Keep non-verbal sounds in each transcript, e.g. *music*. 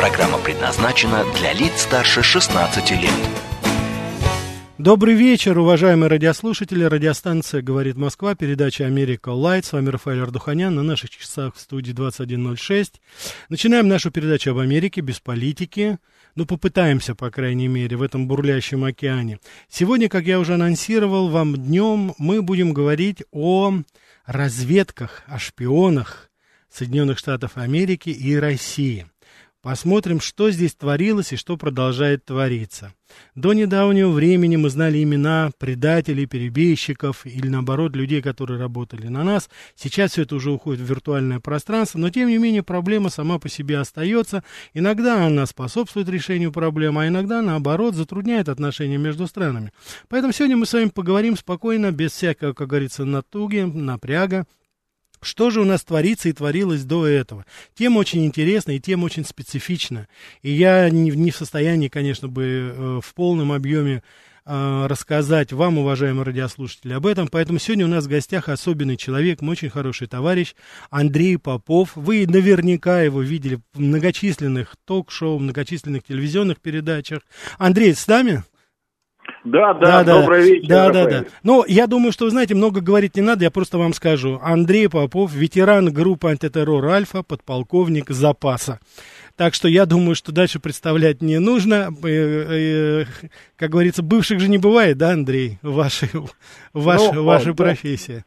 Программа предназначена для лиц старше 16 лет. Добрый вечер, уважаемые радиослушатели. Радиостанция «Говорит Москва», передача «Америка Лайт». С вами Рафаэль Ардуханян. На наших часах в студии 21.06. Начинаем нашу передачу об Америке без политики. Ну, попытаемся, по крайней мере, в этом бурлящем океане. Сегодня, как я уже анонсировал вам днем, мы будем говорить о разведках, о шпионах Соединенных Штатов Америки и России. Посмотрим, что здесь творилось и что продолжает твориться. До недавнего времени мы знали имена предателей, перебежчиков или, наоборот, людей, которые работали на нас. Сейчас все это уже уходит в виртуальное пространство, но, тем не менее, проблема сама по себе остается. Иногда она способствует решению проблемы, а иногда, наоборот, затрудняет отношения между странами. Поэтому сегодня мы с вами поговорим спокойно, без всякого, как говорится, натуги, напряга, что же у нас творится и творилось до этого? Тема очень интересная и тема очень специфична. И я не, не в состоянии, конечно, бы э, в полном объеме э, рассказать вам, уважаемые радиослушатели, об этом. Поэтому сегодня у нас в гостях особенный человек, мой очень хороший товарищ Андрей Попов. Вы наверняка его видели в многочисленных ток-шоу, многочисленных телевизионных передачах. Андрей, с нами? Да, да, да, добрый вечер. Да, да, да. Ну, я думаю, что, вы знаете, много говорить не надо, я просто вам скажу. Андрей Попов, ветеран группы антитеррор «Альфа», подполковник запаса. Так что я думаю, что дальше представлять не нужно. Э, э, как говорится, бывших же не бывает, да, Андрей, вашей, ваш, ну, вашей да. профессии.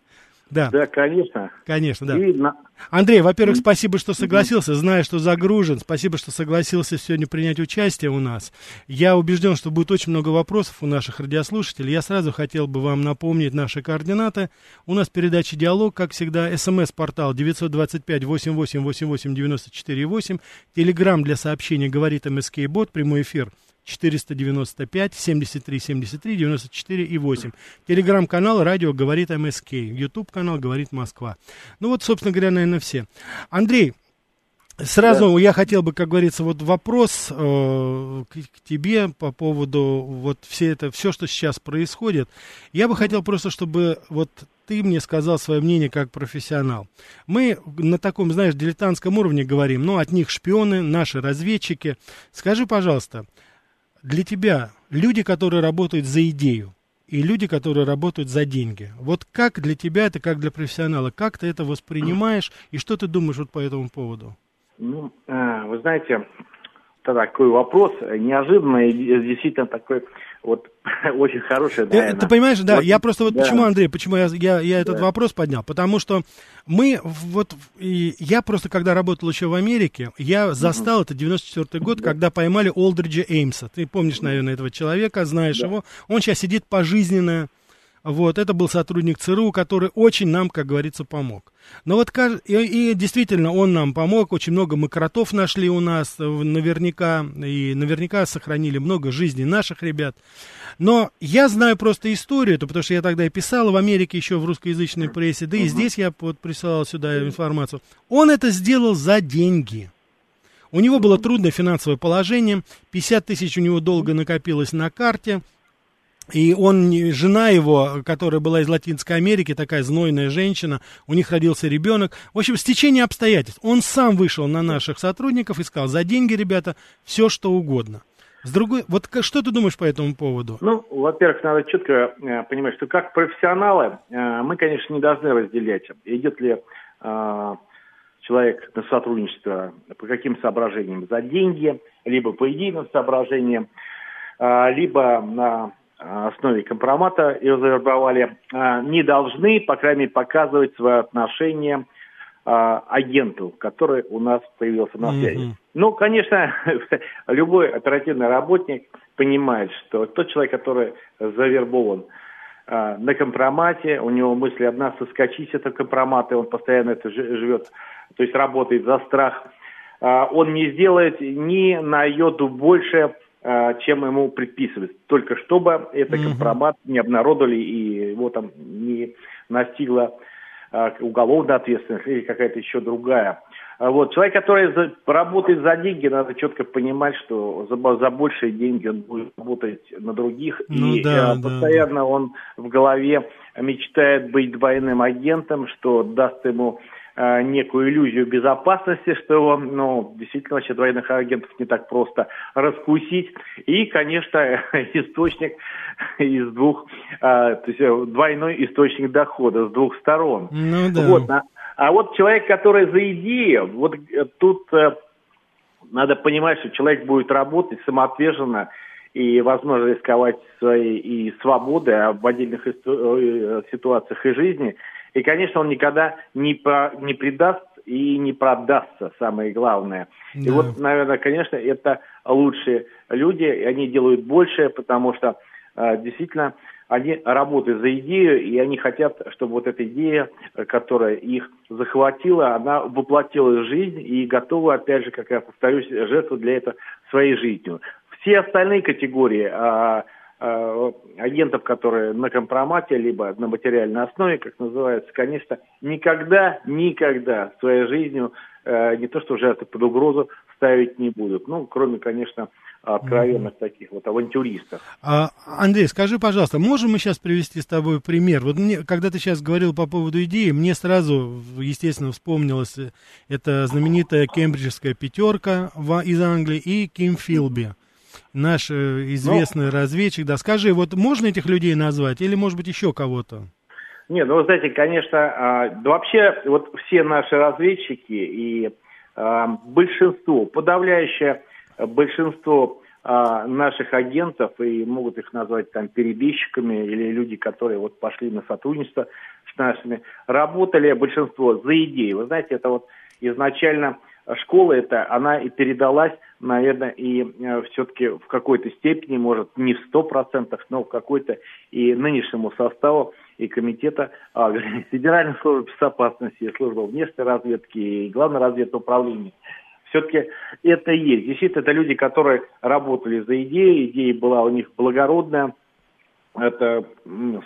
Да. Да, конечно. Конечно, да. И на... Андрей, во-первых, спасибо, что согласился, зная, что загружен. Спасибо, что согласился сегодня принять участие у нас. Я убежден, что будет очень много вопросов у наших радиослушателей. Я сразу хотел бы вам напомнить наши координаты. У нас передача «Диалог», как всегда, смс-портал 925-8888-94-8, телеграмм для сообщений «Говорит МСК-бот», прямой эфир – 495 73 73 94 и 8. Телеграм-канал «Радио говорит МСК». Ютуб-канал «Говорит Москва». Ну вот, собственно говоря, наверное, все. Андрей, Сразу да. я хотел бы, как говорится, вот вопрос э, к, к тебе по поводу вот все это, все, что сейчас происходит. Я бы хотел просто, чтобы вот ты мне сказал свое мнение как профессионал. Мы на таком, знаешь, дилетантском уровне говорим, ну, от них шпионы, наши разведчики. Скажи, пожалуйста, для тебя люди, которые работают за идею, и люди, которые работают за деньги. Вот как для тебя это, как для профессионала, как ты это воспринимаешь, и что ты думаешь вот по этому поводу? Ну, э, вы знаете, такой вопрос неожиданный, действительно такой вот *laughs* очень хороший. Ты, ты понимаешь, да, вот, я просто вот да. почему, Андрей, почему я, я, я этот да. вопрос поднял, потому что мы вот, и я просто когда работал еще в Америке, я застал, угу. это 94 год, да. когда поймали Олдриджа Эймса, ты помнишь, наверное, этого человека, знаешь да. его, он сейчас сидит пожизненно вот, это был сотрудник ЦРУ, который очень нам, как говорится, помог. Но вот и, и действительно он нам помог, очень много мы кротов нашли у нас э, наверняка, и наверняка сохранили много жизней наших ребят. Но я знаю просто историю, это потому что я тогда и писал в Америке еще в русскоязычной прессе, да и здесь я вот присылал сюда информацию. Он это сделал за деньги. У него было трудное финансовое положение, 50 тысяч у него долго накопилось на карте – и он, жена его, которая была из Латинской Америки, такая знойная женщина, у них родился ребенок. В общем, стечение обстоятельств. Он сам вышел на наших сотрудников и сказал, за деньги, ребята, все что угодно. С другой, вот что ты думаешь по этому поводу? Ну, во-первых, надо четко э, понимать, что как профессионалы э, мы, конечно, не должны разделять, идет ли э, человек на сотрудничество по каким соображениям за деньги, либо по идейным соображениям, либо на основе компромата ее завербовали, а, не должны, по крайней мере, показывать свое отношение а, агенту, который у нас появился на связи. Mm-hmm. Ну, конечно, *laughs* любой оперативный работник понимает, что тот человек, который завербован а, на компромате, у него мысли одна соскочить с этого компромата, и он постоянно это живет, то есть работает за страх, он не сделает ни на йоду больше чем ему предписывают. Только чтобы это компромат не обнародовали и его там не настигла а, уголовная ответственность или какая-то еще другая. А вот человек, который за, работает за деньги, надо четко понимать, что за, за большие деньги он будет работать на других, ну, и да, э, постоянно да. он в голове мечтает быть двойным агентом, что даст ему э, некую иллюзию безопасности, что ну, действительно, вообще двойных агентов не так просто раскусить. И, конечно, *laughs* источник из двух, э, то есть э, двойной источник дохода с двух сторон. Ну да. Вот, а, а вот человек, который за идею, вот э, тут э, надо понимать, что человек будет работать самоотверженно и, возможно, рисковать своей и свободой в отдельных э, ситуациях и жизни – и, конечно, он никогда не, по, не предаст и не продастся, самое главное. Да. И вот, наверное, конечно, это лучшие люди, и они делают большее, потому что э, действительно они работают за идею, и они хотят, чтобы вот эта идея, которая их захватила, она воплотилась в жизнь и готова, опять же, как я повторюсь, жертву для этого своей жизнью. Все остальные категории Э, агентов, которые на компромате, либо на материальной основе, как называется, конечно, никогда, никогда своей жизнью э, не то что жертвы под угрозу ставить не будут. Ну, кроме, конечно, откровенных mm-hmm. таких вот авантюристов. А, Андрей, скажи, пожалуйста, можем мы сейчас привести с тобой пример? Вот мне, когда ты сейчас говорил по поводу идеи, мне сразу, естественно, вспомнилась эта знаменитая кембриджская пятерка в, из Англии и Ким Филби наш э, известный ну, разведчик. Да, скажи, вот можно этих людей назвать или, может быть, еще кого-то? Нет, ну, вы знаете, конечно, а, да вообще вот все наши разведчики и а, большинство, подавляющее большинство а, наших агентов, и могут их назвать там перебежчиками или люди, которые вот пошли на сотрудничество с нашими, работали большинство за идеи. Вы знаете, это вот изначально школа эта, она и передалась, наверное, и э, все-таки в какой-то степени, может, не в сто процентах, но в какой-то и нынешнему составу и комитета а, *laughs* Федеральной службы безопасности, и службы внешней разведки, и Главного разведного управления. Все-таки это и есть. Действительно, это люди, которые работали за идею, идея была у них благородная, это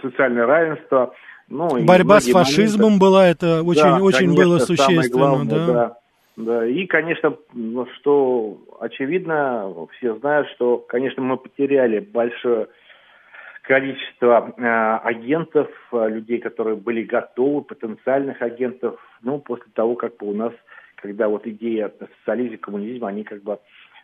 социальное равенство. Ну, Борьба с фашизмом моменты. была, это очень, да, очень конечно, было существенно. Главное, да. Да. Да, и, конечно, ну, что очевидно, все знают, что, конечно, мы потеряли большое количество э, агентов, э, людей, которые были готовы, потенциальных агентов, ну, после того, как бы у нас, когда вот идея социализма, коммунизма, они как бы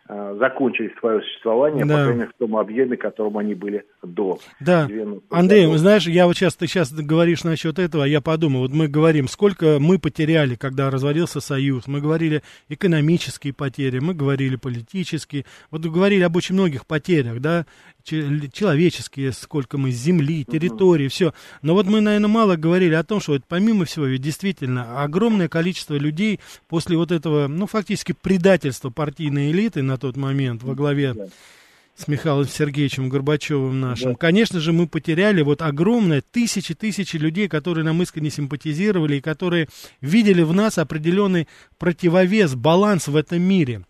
закончили свое существование, да. по крайней мере, в том объеме, которым они были до. Да. Андрей, годов. знаешь, я вот сейчас, ты сейчас говоришь насчет этого, а я подумал, вот мы говорим, сколько мы потеряли, когда разводился Союз, мы говорили экономические потери, мы говорили политические, вот говорили об очень многих потерях, да, человеческие, сколько мы земли, территории, все. Но вот мы, наверное, мало говорили о том, что вот помимо всего, ведь действительно огромное количество людей после вот этого, ну, фактически предательства партийной элиты на тот момент во главе с Михаилом Сергеевичем Горбачевым нашим. Да. Конечно же, мы потеряли вот огромное тысячи-тысячи людей, которые нам искренне симпатизировали и которые видели в нас определенный противовес, баланс в этом мире.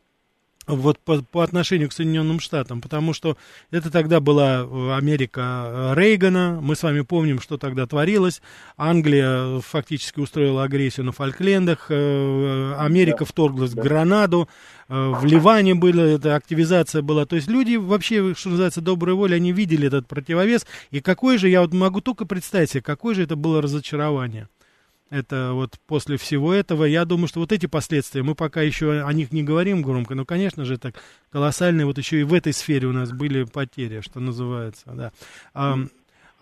Вот по, по отношению к Соединенным Штатам, потому что это тогда была э, Америка э, Рейгана, мы с вами помним, что тогда творилось, Англия фактически устроила агрессию на Фольклендах, э, Америка да, вторглась да. в Гранаду, в Ливане была эта активизация была, то есть люди вообще, что называется, доброй воли, они видели этот противовес, и какой же, я вот могу только представить себе, какое же это было разочарование. Это вот после всего этого, я думаю, что вот эти последствия, мы пока еще о них не говорим громко, но, конечно же, так колоссальные, вот еще и в этой сфере у нас были потери, что называется, да.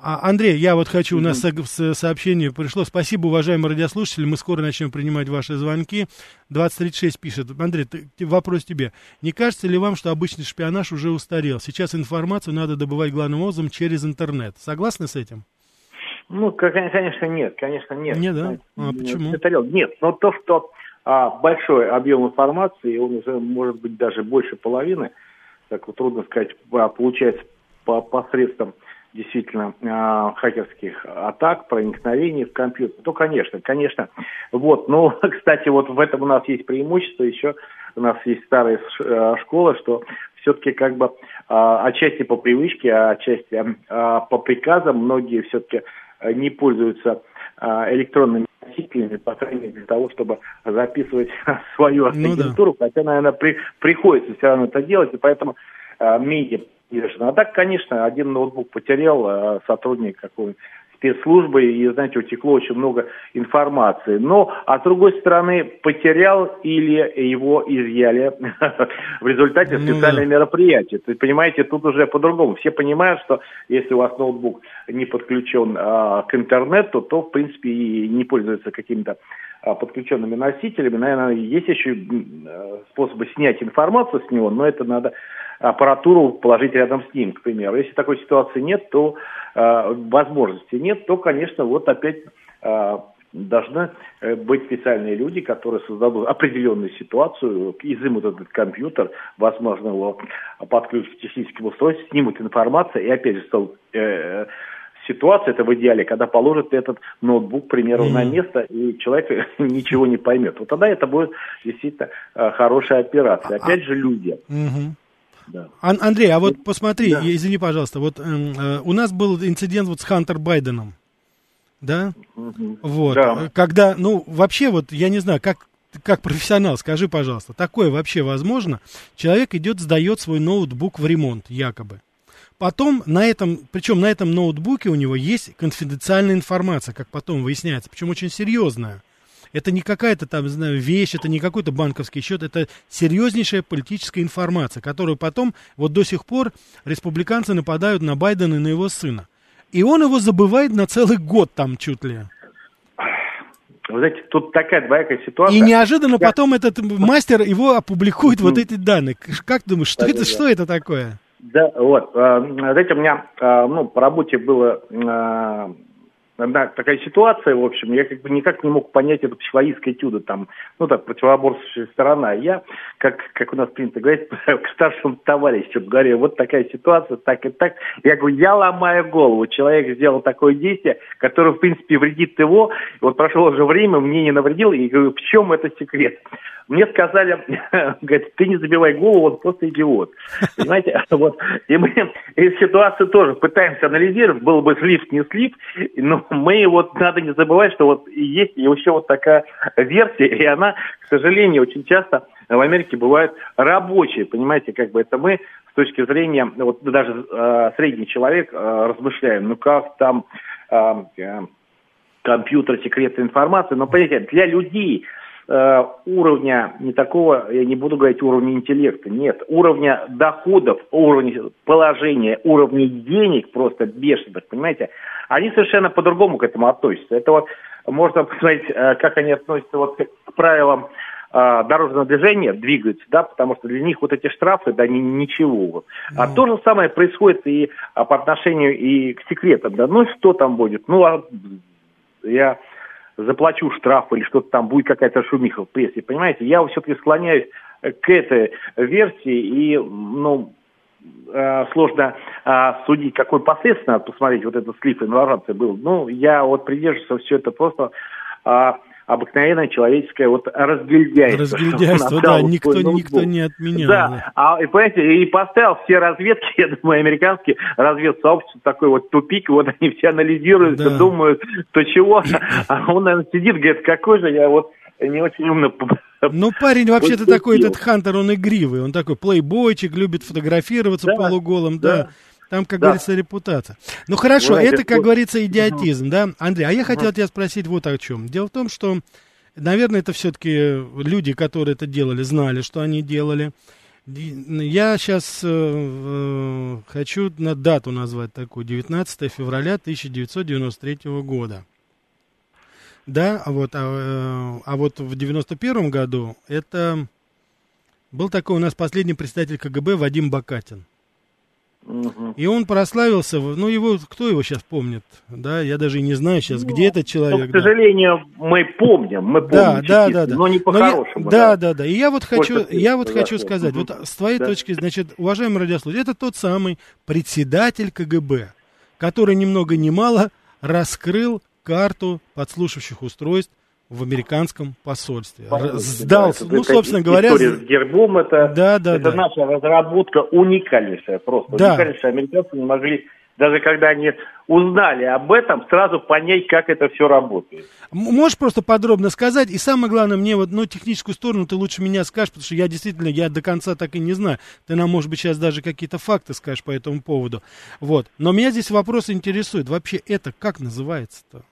А, Андрей, я вот хочу, у нас сообщение пришло. Спасибо, уважаемые радиослушатели, мы скоро начнем принимать ваши звонки. 2036 пишет. Андрей, ты, вопрос тебе. Не кажется ли вам, что обычный шпионаж уже устарел? Сейчас информацию надо добывать главным образом через интернет. Согласны с этим? Ну, конечно, нет, конечно, нет. Нет, да? А почему? Нет, но то, что а, большой объем информации, он уже может быть даже больше половины, так вот трудно сказать, а, получается по посредством действительно э, хакерских атак, проникновений в компьютер, то, конечно, конечно. Вот, но, *laughs* кстати, вот в этом у нас есть преимущество еще, у нас есть старая школа, что все-таки как бы а, отчасти по привычке, а отчасти а, по приказам многие все-таки не пользуются а, электронными носителями, по крайней мере, для того, чтобы записывать *laughs* свою архитектуру, ну, да. хотя, наверное, при, приходится все равно это делать, и поэтому а, медиа А так, конечно, один ноутбук потерял а, сотрудник какой-нибудь спецслужбы, и, знаете, утекло очень много информации. Но, а с другой стороны, потерял или его изъяли *laughs* в результате ну специального мероприятия. То есть, понимаете, тут уже по-другому. Все понимают, что если у вас ноутбук не подключен а, к интернету, то, в принципе, и не пользуется какими-то а, подключенными носителями. Наверное, есть еще способы снять информацию с него, но это надо аппаратуру положить рядом с ним, к примеру. Если такой ситуации нет, то э, возможности нет, то, конечно, вот опять э, должны э, быть специальные люди, которые создадут определенную ситуацию, изымут этот компьютер, возможно, его подключат к техническому устройству, снимут информацию, и опять же, э, ситуация, это в идеале, когда положат этот ноутбук, к примеру, mm-hmm. на место, и человек *laughs* ничего не поймет. Вот тогда это будет действительно э, хорошая операция. А, опять же, люди. Mm-hmm. Да. Ан- Андрей, а вот посмотри, да. извини, пожалуйста, вот э, э, у нас был инцидент вот с Хантер Байденом, да? Угу. Вот, да. когда, ну, вообще вот, я не знаю, как, как профессионал, скажи, пожалуйста, такое вообще возможно? Человек идет, сдает свой ноутбук в ремонт, якобы. Потом на этом, причем на этом ноутбуке у него есть конфиденциальная информация, как потом выясняется, причем очень серьезная. Это не какая-то там, знаю, вещь, это не какой-то банковский счет, это серьезнейшая политическая информация, которую потом, вот до сих пор, республиканцы нападают на Байдена и на его сына. И он его забывает на целый год там чуть ли. Вы знаете, тут такая двоякая ситуация. И неожиданно Я... потом этот мастер его опубликует вот эти данные. Как думаешь, что это, что это такое? Да, вот. Э, знаете, у меня э, ну, по работе было одна такая ситуация, в общем, я как бы никак не мог понять это психологическое этюдо, там, ну так, противоборствующая сторона. Я, как, как у нас принято говорить, *laughs* к старшему товарищу говорю, вот такая ситуация, так и так. Я говорю, я ломаю голову. Человек сделал такое действие, которое, в принципе, вредит его. Вот прошло уже время, мне не навредил, и говорю, в чем это секрет? Мне сказали, *laughs* говорит, ты не забивай голову, он просто идиот. Понимаете, *laughs* вот, и мы из ситуации тоже пытаемся анализировать, был бы слив, не слив, но мы вот надо не забывать, что вот есть еще вот такая версия, и она, к сожалению, очень часто в Америке бывает рабочая, понимаете, как бы это мы с точки зрения, вот даже э, средний человек э, размышляем, ну как там э, э компьютер, секретная информация, но, понимаете, для людей Э, уровня не такого, я не буду говорить уровня интеллекта, нет, уровня доходов, уровня положения, уровня денег просто бешеных, понимаете, они совершенно по-другому к этому относятся. Это вот можно посмотреть, э, как они относятся вот к правилам э, дорожного движения, двигаются, да, потому что для них вот эти штрафы, да, ни, ничего. А ну. то же самое происходит и по отношению и к секретам, да, ну что там будет, ну, а я заплачу штраф или что-то там будет какая-то шумиха в прессе, понимаете? Я все-таки склоняюсь к этой версии и, ну, э, сложно э, судить, какой последствия надо посмотреть, вот этот слив информации был. Ну, я вот придерживался все это просто э, обыкновенное человеческое вот разгильдяйство. Разгильдяйство, да, никто, никто не отменял. Да, да. А, и, понимаете, и поставил все разведки, *laughs* я думаю, американские разведсообщества, такой вот тупик, вот они все анализируют, да. думают, то чего, а он, наверное, сидит, говорит, какой же я вот не очень умно ну, парень вообще-то такой, этот Хантер, он игривый, он такой плейбойчик, любит фотографироваться да, полуголым, да. да. Там, как да. говорится, репутация. Ну хорошо, Знаете, это, как вот... говорится, идиотизм, да? Андрей, а я хотел тебя спросить вот о чем. Дело в том, что, наверное, это все-таки люди, которые это делали, знали, что они делали. Я сейчас э, э, хочу на дату назвать такую, 19 февраля 1993 года. Да, а вот, а, э, а вот в 91 году это был такой у нас последний представитель КГБ Вадим Бакатин. И он прославился, ну его, кто его сейчас помнит, да, я даже и не знаю сейчас, ну, где этот человек. к сожалению, да. мы помним, мы помним, да, да, да, да, но не по-хорошему. Да, да, да, и я вот хочу, я вот хочу сказать, угу. вот с твоей да. точки, значит, уважаемый радиослушатель, это тот самый председатель КГБ, который ни много ни мало раскрыл карту подслушивающих устройств в американском посольстве. посольстве Сдался. Да, ну, собственно говоря... История с гербом, это, да, да, это да. наша разработка уникальнейшая просто. Да. Уникальнейшая. Американцы не могли даже когда они узнали об этом, сразу понять, как это все работает. Можешь просто подробно сказать, и самое главное, мне вот, ну, техническую сторону ты лучше меня скажешь, потому что я действительно, я до конца так и не знаю. Ты нам, может быть, сейчас даже какие-то факты скажешь по этому поводу. Вот. Но меня здесь вопрос интересует. Вообще это как называется-то?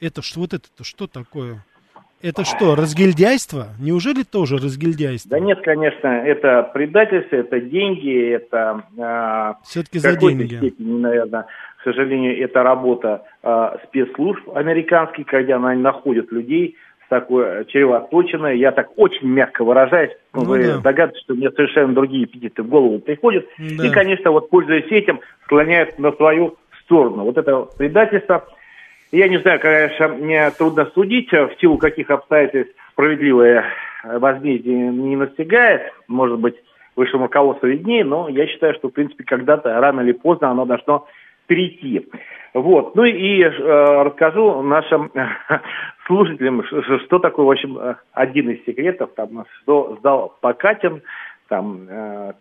Это что, вот это-то что такое? Это что, разгильдяйство? Неужели тоже разгильдяйство? Да нет, конечно, это предательство, это деньги, это... Э, Все-таки за деньги. Степени, наверное, к сожалению, это работа э, спецслужб американских, когда они находят людей с такой чревоточенной, я так очень мягко выражаюсь, ну, вы да. догадываетесь, что мне совершенно другие аппетиты в голову приходят, да. и, конечно, вот пользуясь этим, склоняют на свою сторону. Вот это предательство – я не знаю, конечно, мне трудно судить, в силу каких обстоятельств справедливое возмездие не настигает. Может быть, высшему руководству виднее, но я считаю, что, в принципе, когда-то, рано или поздно, оно должно перейти. Вот. Ну и э, расскажу нашим *laughs* слушателям, что такое, в общем, один из секретов, там, что сдал Покатин. Там, э,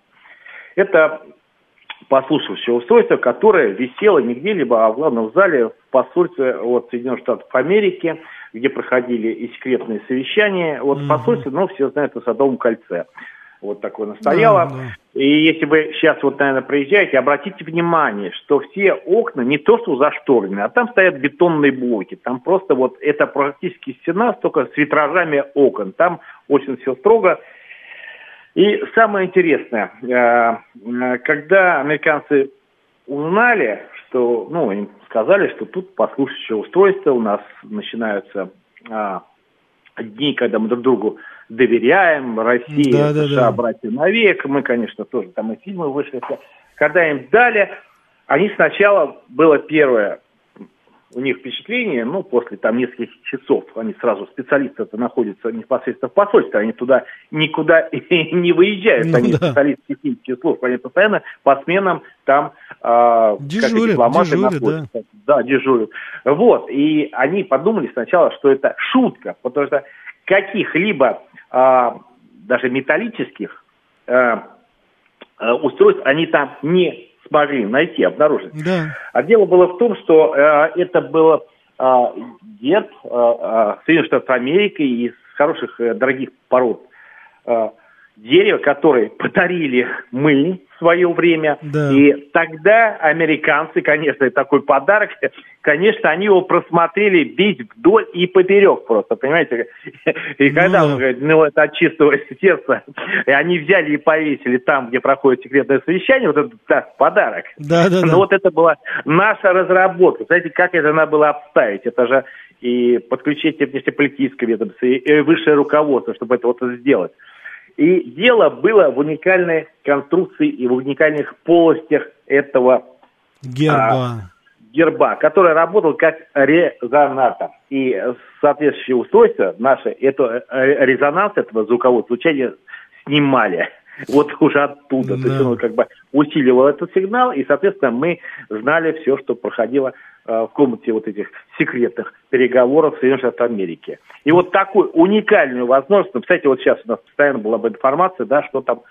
это послушавшего устройство, которое висело не где-либо, а в главном зале в посольстве от Соединенных Штатов Америки, где проходили и секретные совещания. Вот mm-hmm. посольство, ну, все знают, на Садовом кольце. Вот такое настояло. Да, да. И если вы сейчас вот, наверное, проезжаете, обратите внимание, что все окна не то что зашторены, а там стоят бетонные блоки. Там просто вот это практически стена, только с витражами окон. Там очень все строго. И самое интересное, э, э, когда американцы узнали, что, ну, им сказали, что тут послушающее устройство, у нас начинаются а, дни, когда мы друг другу доверяем, Россия, да, да, США, да. братья навек, мы, конечно, тоже там и фильмы вышли. Когда им дали, они сначала, было первое, у них впечатление, ну, после там нескольких часов, они сразу, специалисты это находятся непосредственно в посольстве, они туда никуда *laughs* не выезжают, ну, они да. специалисты технических служб, они постоянно по сменам там э, дежурят, дипломаты дежурят, находятся. Да. да, дежурят. Вот, и они подумали сначала, что это шутка, потому что каких-либо э, даже металлических э, устройств они там не смогли найти, обнаружить. Да. А дело было в том, что э, это был э, герб э, э, Соединенных Штатов Америки из хороших, э, дорогих пород э, дерева, которые подарили мы в свое время. Да. И тогда американцы, конечно, такой подарок, конечно, они его просмотрели весь вдоль и поперек просто, понимаете? И когда ну, он говорит, ну это от чистого сердца, и они взяли и повесили там, где проходит секретное совещание, вот этот да, подарок. Да, да, ну да. вот это была наша разработка. Знаете, как это надо было обставить? Это же и подключить внешнеполитическое ведомство, и высшее руководство, чтобы это вот сделать. И дело было в уникальной конструкции и в уникальных полостях этого герба, а, герба который работал как резонатор. И соответствующее устройство наше, это э, резонанс этого звукового звучания снимали *laughs* вот уже оттуда. Да. То есть он как бы усиливал этот сигнал, и, соответственно, мы знали все, что проходило в комнате вот этих секретных переговоров Соединенных Штатов Америки. И вот такую уникальную возможность, ну, кстати, вот сейчас у нас постоянно была бы информация, да, что там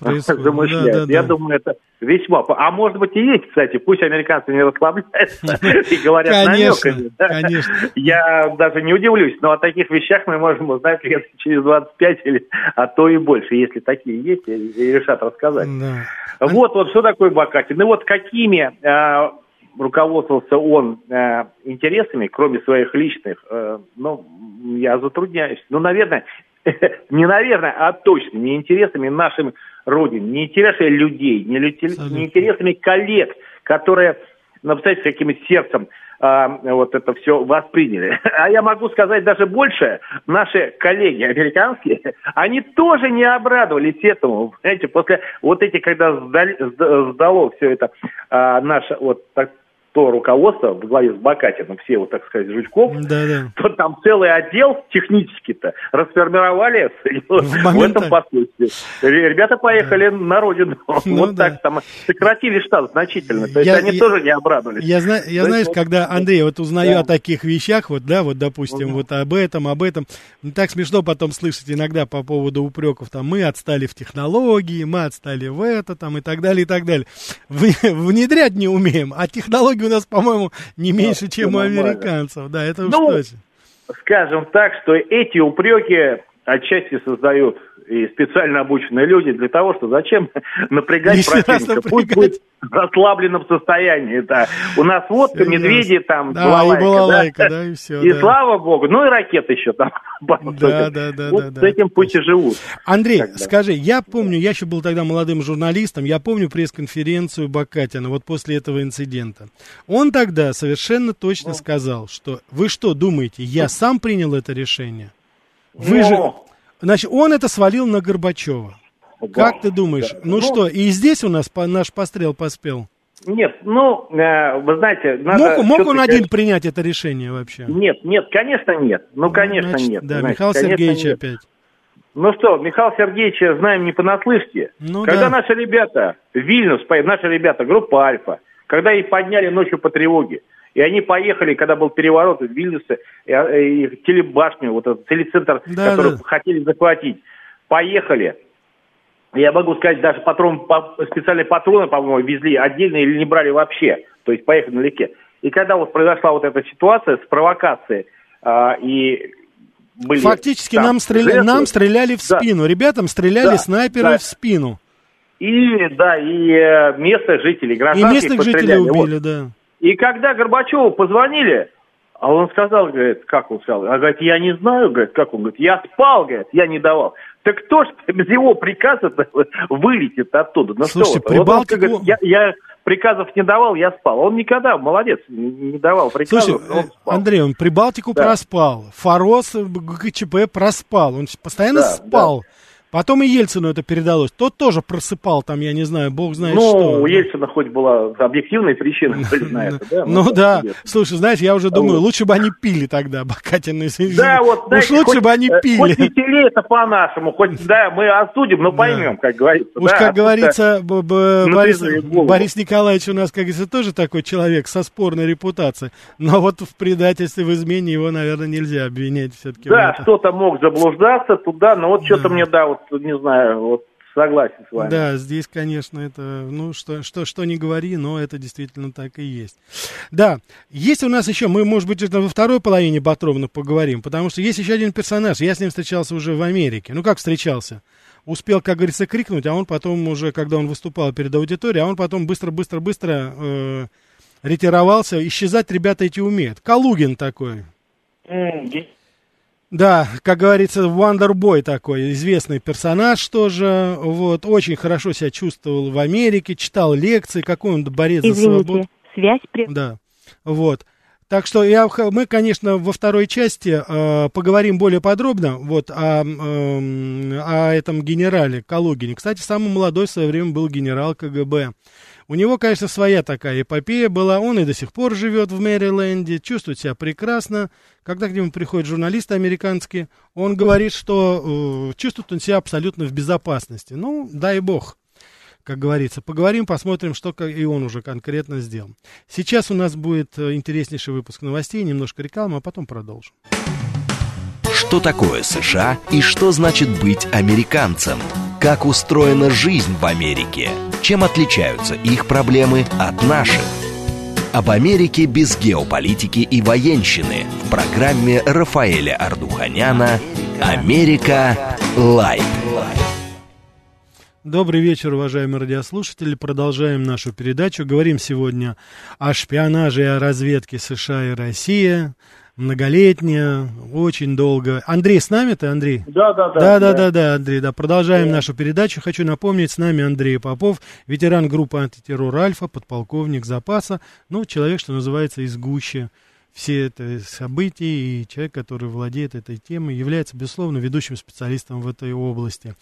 происходит. *laughs* замышляют. Да, да, Я да. думаю, это весьма... А может быть и есть, кстати, пусть американцы не расслабляются *laughs* и говорят намеками. Конечно. Я даже не удивлюсь, но о таких вещах мы можем узнать лет через 25 или а то и больше, если такие есть, и решат рассказать. Вот, вот что такое Бакатин. Ну вот какими а, руководствовался он э, интересами, кроме своих личных, э, ну, я затрудняюсь. Ну, наверное, *laughs* не наверное, а точно не интересами нашим родин, не интересами людей, не, не интересами коллег, которые, ну, представляете, каким сердцем а, вот это все восприняли. *laughs* А я могу сказать даже больше, наши коллеги американские, *laughs* они тоже не обрадовались этому. Знаете, после вот эти, когда сдали, сдало все это а, наше вот так, то руководство в главе с Бакатином, все вот, так сказать, Жучков, да, да. то там целый отдел технически-то расформировали в, в этом послушстве. Ребята поехали на родину. Ну, *laughs* вот да. так, там сократили штат значительно. То есть я, они я, тоже не обрадовались. Я, зна, я знаешь, вот, когда, *laughs* Андрей, вот узнаю да. о таких вещах, вот, да, вот, допустим, угу. вот об этом, об этом, так смешно потом слышать иногда по поводу упреков, там, мы отстали в технологии, мы отстали в это, там, и так далее, и так далее. *laughs* Внедрять не умеем, а технологии налоги у нас, по-моему, не меньше, да, чем у американцев. Да, это уж ну, точно. Скажем так, что эти упреки отчасти создают и специально обученные люди для того, что зачем *laughs* напрягать Лишний противника. Пусть будет в расслабленном состоянии. Да. У нас водка, медведи, там, да, балалайка. И балалайка, да, да и все. *laughs* И да. слава богу, ну и ракеты еще там. *laughs* Да, да, да. Вот да, с этим пусть и живут. Андрей, тогда. скажи, я помню, я еще был тогда молодым журналистом, я помню пресс-конференцию Бакатина вот после этого инцидента. Он тогда совершенно точно ну. сказал, что вы что думаете, я сам принял это решение? Вы же... Значит, он это свалил на Горбачева. Да. Как ты думаешь? Да. Ну, ну что, и здесь у нас по, наш пострел поспел? Нет, ну, э, вы знаете... Надо мог мог он один принять это решение вообще? Нет, нет, конечно нет. Ну, конечно Значит, нет. Да, знаете, Михаил Сергеевич нет. опять. Ну что, Михаил Сергеевича знаем не понаслышке. Ну, когда да. наши ребята, Вильнюс, наши ребята, группа Альфа, когда их подняли ночью по тревоге, и они поехали, когда был переворот в Вильнюсе, и, и телебашню, вот этот телецентр, да, который да. хотели захватить, поехали. Я могу сказать, даже патрон, специальные патроны, по-моему, везли отдельно или не брали вообще. То есть поехали налегке. И когда вот произошла вот эта ситуация с провокацией, а, и были... Фактически там, нам, стреля... жертвы, нам стреляли в спину, да. ребятам стреляли да, снайперы да. в спину. И, да, и э, местных жителей, гражданских И местных жителей убили, вот. да. И когда Горбачеву позвонили, а он сказал, говорит, как он сказал? А говорит, я не знаю, говорит, как он говорит, я спал, говорит, я не давал. Так кто ж *laughs* без его приказа *laughs* вылетит оттуда? Ну Слушайте, что Прибалтику... вот он, говорит, я, я приказов не давал, я спал. Он никогда, молодец, не давал приказов, Слушай, он спал. Андрей, он Прибалтику да. проспал, Форос ГКЧП проспал, он постоянно да, спал. Да. Потом и Ельцину это передалось. Тот тоже просыпал там, я не знаю, бог знает ну, что. Ну, у Ельцина хоть была объективная причина *laughs* на это, да? Ну да. Слушай, знаешь, я уже думаю, лучше бы они пили тогда, *laughs* Бакатин Да, вот, Уж лучше бы они э, пили. Хоть веселее это по-нашему, хоть, да, мы осудим, но поймем, как говорится. Уж, как говорится, Борис Николаевич у нас, как говорится, тоже такой человек со спорной репутацией. Но вот в предательстве, в измене его, наверное, нельзя обвинять все-таки. Да, кто-то мог заблуждаться туда, но вот что-то мне, да, вот не знаю, вот согласен с вами. Да, здесь, конечно, это, ну, что, что, что не говори, но это действительно так и есть. Да, есть у нас еще, мы, может быть, это во второй половине Батровна поговорим, потому что есть еще один персонаж, я с ним встречался уже в Америке. Ну, как встречался? Успел, как говорится, крикнуть, а он потом уже, когда он выступал перед аудиторией, а он потом быстро-быстро-быстро э, ретировался. Исчезать ребята эти умеют. Калугин такой. Mm, да, как говорится, Boy такой, известный персонаж тоже, вот, очень хорошо себя чувствовал в Америке, читал лекции, какой он борец Извините, за свободу. связь при... Да, вот. Так что я, мы, конечно, во второй части э, поговорим более подробно вот, о, э, о этом генерале Калугине. Кстати, самый молодой в свое время был генерал КГБ. У него, конечно, своя такая эпопея была. Он и до сих пор живет в Мэриленде, чувствует себя прекрасно. Когда к нему приходит журналист американский, он говорит, что э, чувствует он себя абсолютно в безопасности. Ну, дай бог, как говорится. Поговорим, посмотрим, что и он уже конкретно сделал. Сейчас у нас будет э, интереснейший выпуск новостей, немножко рекламы, а потом продолжим. Что такое США и что значит быть американцем? Как устроена жизнь в Америке? Чем отличаются их проблемы от наших? Об Америке без геополитики и военщины в программе Рафаэля Ардуханяна «Америка. Лайт». Добрый вечер, уважаемые радиослушатели. Продолжаем нашу передачу. Говорим сегодня о шпионаже и о разведке США и России многолетняя, очень долго. Андрей с нами ты, Андрей? Да, да, да. Да, да, да, да, Андрей, да. Продолжаем да. нашу передачу. Хочу напомнить, с нами Андрей Попов, ветеран группы антитеррор Альфа, подполковник запаса, ну, человек, что называется, из гуще все это события, и человек, который владеет этой темой, является, безусловно, ведущим специалистом в этой области.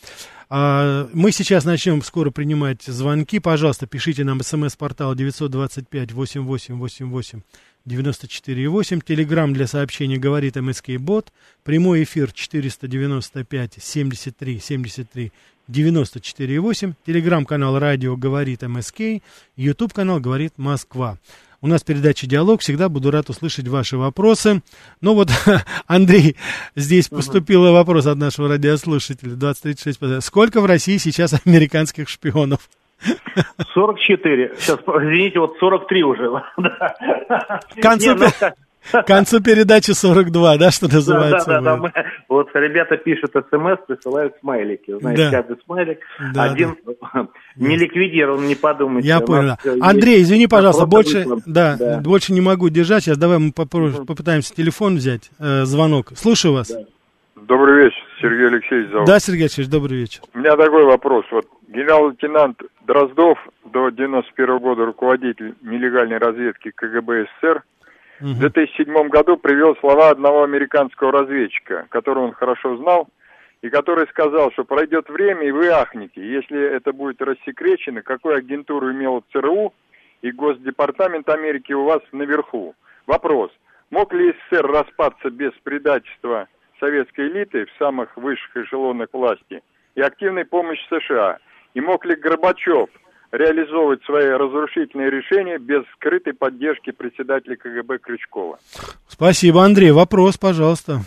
А, мы сейчас начнем скоро принимать звонки. Пожалуйста, пишите нам смс-портал 925 8888 94,8. Телеграмм для сообщений говорит МСК Бот. Прямой эфир 495 73 73 94,8. Телеграм-канал радио говорит МСК. Ютуб канал говорит Москва. У нас передача «Диалог». Всегда буду рад услышать ваши вопросы. Ну вот, *laughs* Андрей, здесь поступил вопрос от нашего радиослушателя. 2036. Сколько в России сейчас американских шпионов? 44. Сейчас, извините, вот 43 уже. *laughs* К концу, Не, ну, к концу передачи 42, да, что называется? Да, да, да. Мы, вот ребята пишут смс, присылают смайлики. Знаете, да. каждый смайлик. Да, один да. *laughs* не ликвидирован, не подумайте. Я понял. Андрей, извини, пожалуйста, больше, да, да, больше не могу держать. Сейчас давай мы попытаемся телефон взять, э, звонок. Слушаю вас. Да. Добрый вечер, Сергей Алексеевич зовут. Да, Сергей Алексеевич, добрый вечер. У меня такой вопрос. Вот генерал-лейтенант Дроздов до 91 года руководитель нелегальной разведки КГБ СССР угу. в 2007 году привел слова одного американского разведчика, которого он хорошо знал, и который сказал, что пройдет время, и вы ахнете, если это будет рассекречено, какую агентуру имел ЦРУ и Госдепартамент Америки у вас наверху. Вопрос. Мог ли СССР распаться без предательства советской элиты в самых высших эшелонах власти и активной помощи США? И мог ли Горбачев реализовывать свои разрушительные решения без скрытой поддержки председателя КГБ Крючкова? Спасибо, Андрей. Вопрос, пожалуйста.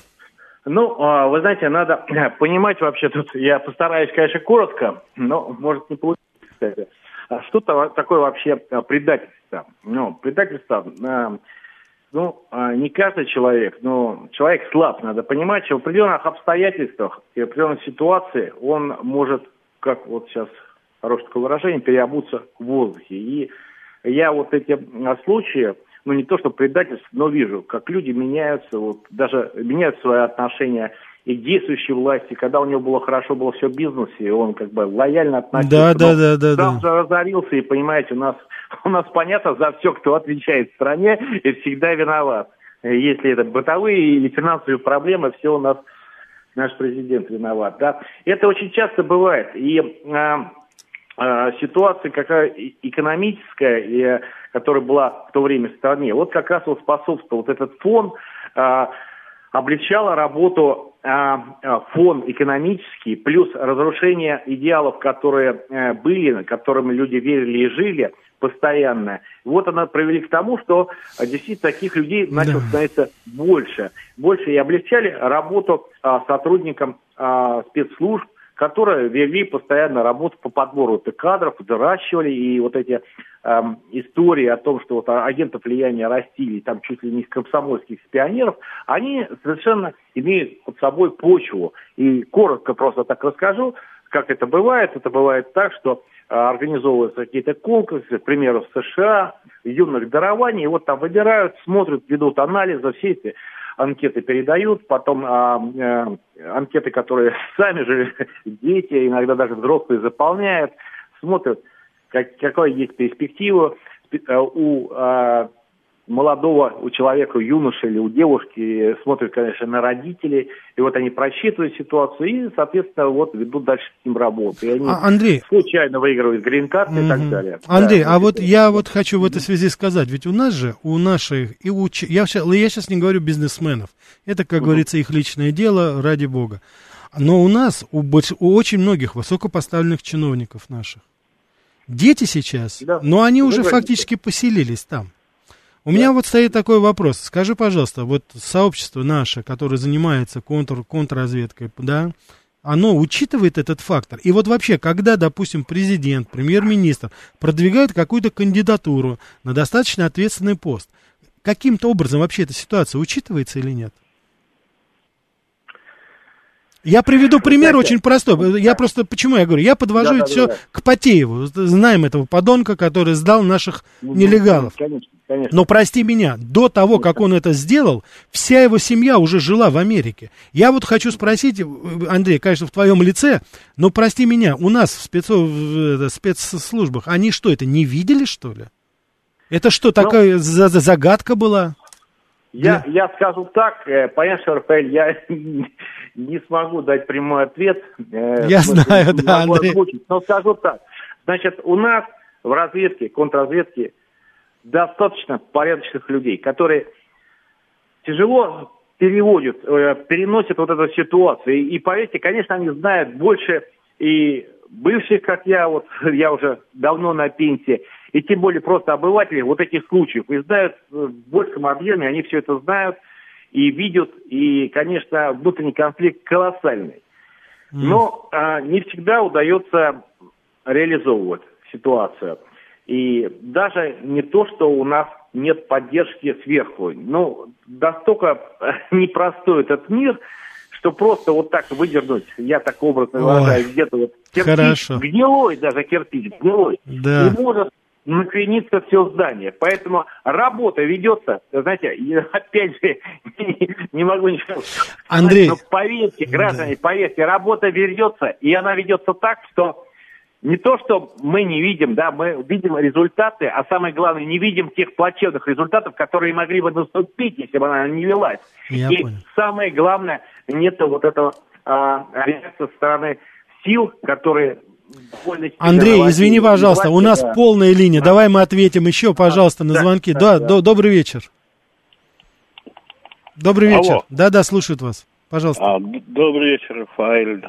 Ну, а, вы знаете, надо *clears throat* понимать вообще тут, я постараюсь, конечно, коротко, но может не получиться, кстати. А что такое вообще предательство? Ну, предательство ну, а, не каждый человек, но человек слаб, надо понимать, что в определенных обстоятельствах и в определенной ситуации он может, как вот сейчас хорошее такое выражение, переобуться в воздухе. И я вот эти а, случаи, ну не то что предательство, но вижу, как люди меняются, вот даже меняют свои отношения и к действующей власти, когда у него было хорошо, было все в бизнесе, и он как бы лояльно относился. Да, да, да, да. Сам да. разорился, и понимаете, у нас у нас понятно за все, кто отвечает в стране, и всегда виноват. Если это бытовые или финансовые проблемы, все у нас наш президент виноват. Да? Это очень часто бывает. И э, э, ситуация какая экономическая, и, которая была в то время в стране, вот как раз вот способствовал вот этот фон, э, облегчала работу э, фон экономический, плюс разрушение идеалов, которые э, были, которыми люди верили и жили, постоянная. Вот она привели к тому, что а, действительно таких людей начало да. становиться больше. Больше и облегчали работу а, сотрудникам а, спецслужб, которые вели постоянно работу по подбору кадров, выращивали, и вот эти э, истории о том, что вот агентов влияния растили, там чуть ли не из комсомольских пионеров, они совершенно имеют под собой почву. И коротко просто так расскажу, как это бывает. Это бывает так, что а, организовываются какие-то конкурсы, к примеру, в США, юных дарований, и вот там выбирают, смотрят, ведут анализы, все эти анкеты передают, потом а, а, анкеты, которые *laughs* сами же дети, иногда даже взрослые заполняют, смотрят, как, какая есть перспектива. Э, у а, молодого у человека, юноши или у девушки смотрят, конечно, на родителей, и вот они просчитывают ситуацию и, соответственно, вот ведут дальше с ним работу. И они а, Андрей, случайно выигрывают грин-карты угу. и так далее. Андрей, да, а вот я вот хочу в этой связи сказать, ведь у нас же, у наших, и у, я, сейчас, я сейчас не говорю бизнесменов, это, как угу. говорится, их личное дело, ради бога. Но у нас, у, больш, у очень многих высокопоставленных чиновников наших, дети сейчас, да. но они Вы уже говорите. фактически поселились там. У меня вот стоит такой вопрос. Скажи, пожалуйста, вот сообщество наше, которое занимается контр, контрразведкой, да, оно учитывает этот фактор? И вот вообще, когда, допустим, президент, премьер-министр продвигает какую-то кандидатуру на достаточно ответственный пост, каким-то образом вообще эта ситуация учитывается или нет? Я приведу пример очень простой. Я просто, почему я говорю, я подвожу да, да, все да, да. к Потееву. Знаем этого подонка, который сдал наших ну, нелегалов. Конечно, конечно. Но прости меня, до того, как он это сделал, вся его семья уже жила в Америке. Я вот хочу спросить, Андрей, конечно, в твоем лице, но прости меня, у нас в, спецо, в спецслужбах, они что, это не видели, что ли? Это что, ну, такая загадка была? Я, я скажу так, э, понятно, Рафаэль, я *laughs* не смогу дать прямой ответ. Э, я знаю, да, Андрей. Озвучить, но скажу так. Значит, у нас в разведке, контрразведке достаточно порядочных людей, которые тяжело переводят, э, переносят вот эту ситуацию. И, и поверьте, конечно, они знают больше и бывших, как я, вот *laughs* я уже давно на пенсии, и тем более просто обыватели вот этих случаев. И знают в большем объеме, они все это знают и видят. И, конечно, внутренний конфликт колоссальный. Но а, не всегда удается реализовывать ситуацию. И даже не то, что у нас нет поддержки сверху. Ну, настолько *laughs* непростой этот мир, что просто вот так выдернуть, я так образно выражаю, где-то вот кирпич, Хорошо. гнилой даже кирпич, гнилой, да. и может накрениться все здание. Поэтому работа ведется, знаете, *laughs* опять же, *laughs* не могу ничего сказать. Андрей. Но поверьте, граждане, да. поверьте, работа ведется, и она ведется так, что не то, что мы не видим, да, мы видим результаты, а самое главное, не видим тех плачевных результатов, которые могли бы наступить, если бы она не велась. Я и понял. самое главное, нет вот этого а, реакции со стороны сил, которые Андрей, извини, пожалуйста, у нас да. полная линия. Давай мы ответим еще, пожалуйста, на звонки. Да, да, да. добрый вечер. Добрый вечер. Да, да, слушают вас. Пожалуйста. А, добрый вечер, Рафаэль.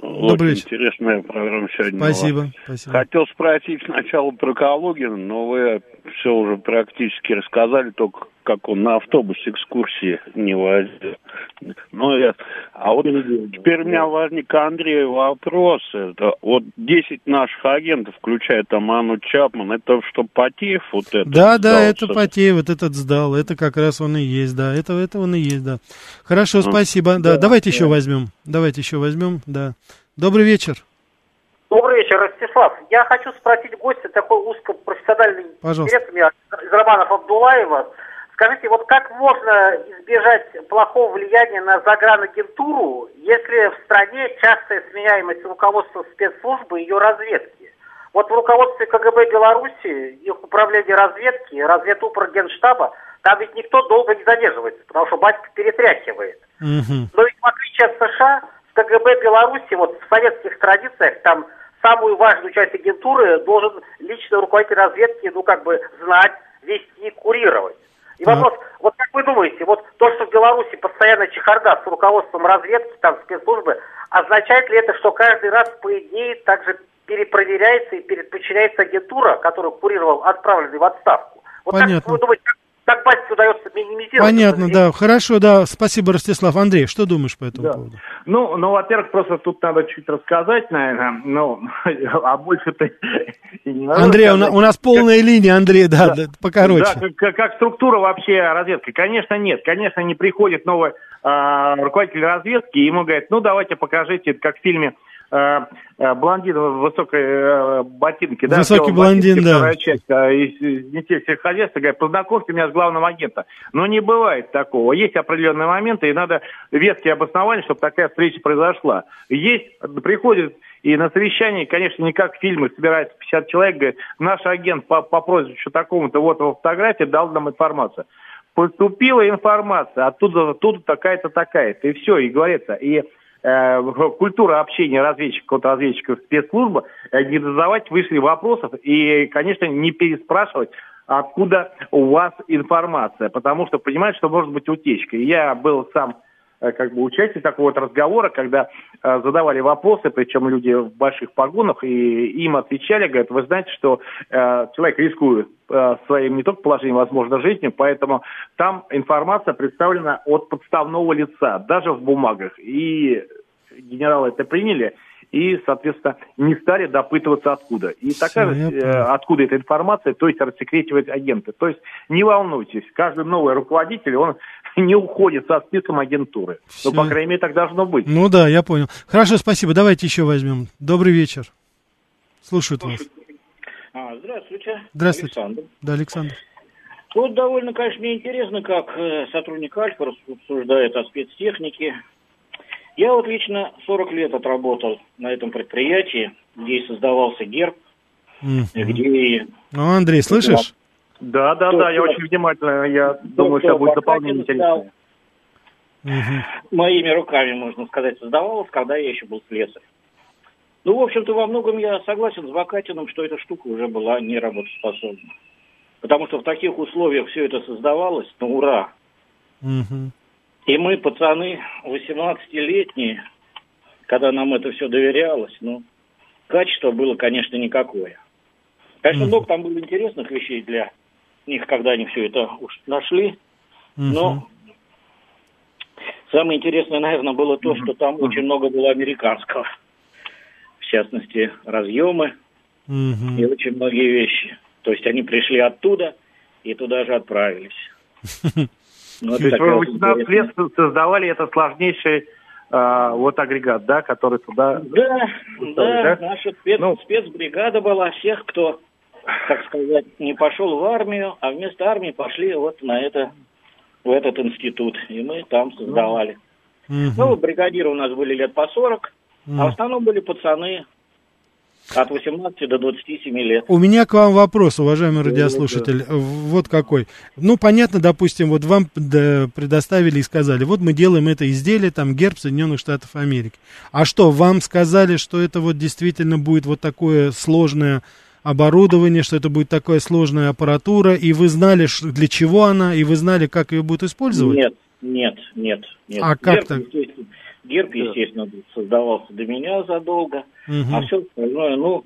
Добрый Очень вечер. интересная программа сегодня. Спасибо, спасибо. Хотел спросить сначала про Калугина, но вы все уже практически рассказали, только как он на автобусе экскурсии не возил. Ну, я... А вот теперь у меня возник к Андрею вопрос. Это вот 10 наших агентов, включая там Анну Чапман, это что, Потеев вот это? Да, да, это Потеев, вот этот сдал. Это как раз он и есть, да. Это, это он и есть, да. Хорошо, ну, спасибо. Да, да давайте да. еще возьмем. Давайте еще возьмем, да. Добрый вечер. Добрый вечер, Ростислав. Я хочу спросить гостя такой узкопрофессиональный интерес у меня из романов Абдулаева. Скажите, вот как можно избежать плохого влияния на загранагентуру, если в стране частая сменяемость руководства спецслужбы и ее разведки? Вот в руководстве КГБ Беларуси, их управление разведки, разведупра Генштаба, там ведь никто долго не задерживается, потому что батька перетряхивает. Угу. Но ведь в отличие от США, в КГБ Беларуси, вот в советских традициях, там самую важную часть агентуры должен лично руководитель разведки, ну, как бы знать, вести, курировать. И вопрос, вот как вы думаете, вот то, что в Беларуси постоянно чехарда с руководством разведки, там, спецслужбы, означает ли это, что каждый раз, по идее, также перепроверяется и переподчиняется агентура, которую курировал отправленный в отставку? Вот Понятно. как вы думаете, как батьке удается минимизировать. Понятно, да. Хорошо, да. Спасибо, Ростислав. Андрей, что думаешь по этому да. поводу? Ну, ну, во-первых, просто тут надо чуть рассказать, наверное, ну, *laughs* а больше-то не надо Андрей, у, нас полная как, линия, Андрей, да, да, да покороче. Да, как, как структура вообще разведки? Конечно, нет. Конечно, не приходит новый э, руководитель разведки, и ему говорят, ну, давайте покажите, как в фильме э, блондин в высокой э, ботинке, да, Высокий блондин, да. часть из детей всех хозяйств, говорит, познакомьте меня с главным агентом. Но не бывает такого. Есть определенные моменты, и надо веские обоснования, чтобы такая встреча произошла. Есть, приходит и на совещании, конечно, не как в фильмах, собирается 50 человек, говорит, наш агент по, по прозвищу такому-то, вот его фотографии, дал нам информацию. Поступила информация, оттуда, оттуда такая-то, такая-то, и все, и говорится. И э, культура общения разведчиков, контрразведчиков, спецслужбы, э, не задавать вышли вопросов и, конечно, не переспрашивать, откуда у вас информация, потому что понимаете, что может быть утечка. я был сам э, как бы участник такого вот разговора, когда э, задавали вопросы, причем люди в больших погонах, и им отвечали, говорят, вы знаете, что э, человек рискует э, своим не только положением, возможно, жизнью, поэтому там информация представлена от подставного лица, даже в бумагах. И генералы это приняли, и, соответственно, не стали допытываться откуда. И Все, такая, э, откуда эта информация, то есть рассекретивать агенты. То есть не волнуйтесь, каждый новый руководитель, он *laughs* не уходит со списком агентуры. Все. Ну, по крайней мере, так должно быть. Ну да, я понял. Хорошо, спасибо. Давайте еще возьмем. Добрый вечер. Слушают вас. А, здравствуйте. Здравствуйте. Александр. Да, Александр. Вот довольно, конечно, интересно, как э, сотрудник Альфа рассуждает о спецтехнике, я вот лично 40 лет отработал на этом предприятии, где и создавался герб, mm-hmm. где... Ну, Андрей, слышишь? Да, да, да, я очень внимательно, я думаю, что будет дополнение интересное. Моими руками, можно сказать, создавалось, когда я еще был слесарь. Ну, в общем-то, во многом я согласен с Бакатиным, что эта штука уже была не работоспособна. Потому что в таких условиях все это создавалось, ну, ура. Угу. И мы, пацаны, 18-летние, когда нам это все доверялось, ну, качество было, конечно, никакое. Конечно, много там было интересных вещей для них, когда они все это уж нашли, но самое интересное, наверное, было то, что там очень много было американского. В частности, разъемы и очень многие вещи. То есть они пришли оттуда и туда же отправились. *laughs* Ну, То есть вы 18 лет создавали это сложнейший э, вот агрегат, да, который туда... Да, да, да? наша спец, ну, спецбригада была всех, кто, так сказать, не пошел в армию, а вместо армии пошли вот на это, в этот институт, и мы там создавали. Угу. Ну, бригадиры у нас были лет по 40, угу. а в основном были пацаны от 18 до 27 лет. У меня к вам вопрос, уважаемый радиослушатель. Вот какой. Ну, понятно, допустим, вот вам предоставили и сказали, вот мы делаем это изделие, там, герб Соединенных Штатов Америки. А что, вам сказали, что это вот действительно будет вот такое сложное оборудование, что это будет такая сложная аппаратура, и вы знали, для чего она, и вы знали, как ее будут использовать? Нет, нет, нет. нет. А как Герб, естественно, создавался до меня задолго, угу. а все остальное, ну,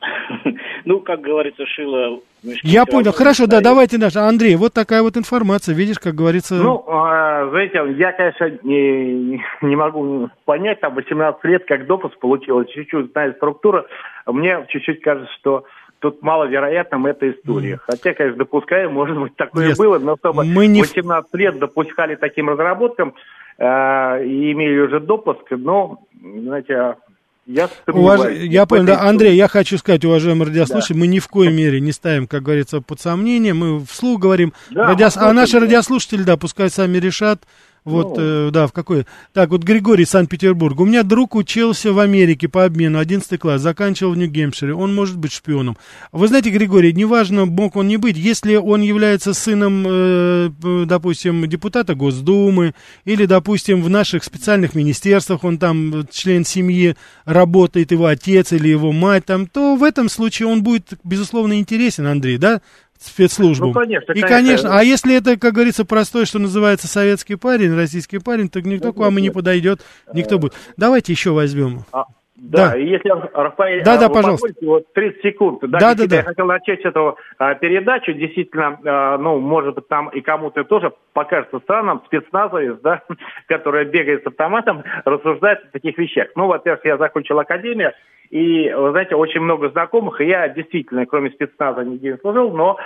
*laughs* ну, как говорится, шило Я понял, хорошо, да, давайте наш. Андрей, вот такая вот информация, видишь, как говорится... Ну, а, знаете, я, конечно, не, не могу понять, там, 18 лет, как допуск получилось, чуть-чуть знаю структуру, мне чуть-чуть кажется, что тут маловероятным эта история. Mm. Хотя, конечно, допускаю, может быть, такое yes. было, но чтобы Мы не... 18 лет допускали таким разработкам, Э, и имели уже допуск, но, знаете, я, Уваж... я понял, да, Андрей, я хочу сказать, уважаемый радиослушатель, да. мы ни в коей мере не ставим, как говорится, под сомнение, мы вслух говорим, да, радио... а наши радиослушатели, да, пускай сами решат, вот, ну. э, да, в какой. Так, вот Григорий, Санкт-Петербург. У меня друг учился в Америке по обмену, 11 класс, заканчивал в Нью-Гемпшире. Он может быть шпионом. Вы знаете, Григорий, неважно, мог он не быть, если он является сыном, э, допустим, депутата Госдумы, или, допустим, в наших специальных министерствах он там член семьи работает, его отец или его мать там, то в этом случае он будет, безусловно, интересен, Андрей, да? Спецслужбам. Ну, конечно, и, конечно, а если это, как говорится, простой, что называется, советский парень, российский парень, то никто ну, к вам и не подойдет, никто будет. Давайте еще возьмем. А, да, да, и если, Рафаэль, да, да, пожалуйста. вот 30 секунд. Да, да, да, да. Я хотел начать эту а, передачу. Действительно, а, ну, может быть, там и кому-то тоже покажется странным спецназовец, да, *laughs* который бегает с автоматом, рассуждает о таких вещах. Ну, во-первых, я закончил академию, и, вы знаете, очень много знакомых, и я действительно, кроме спецназа, нигде не служил, но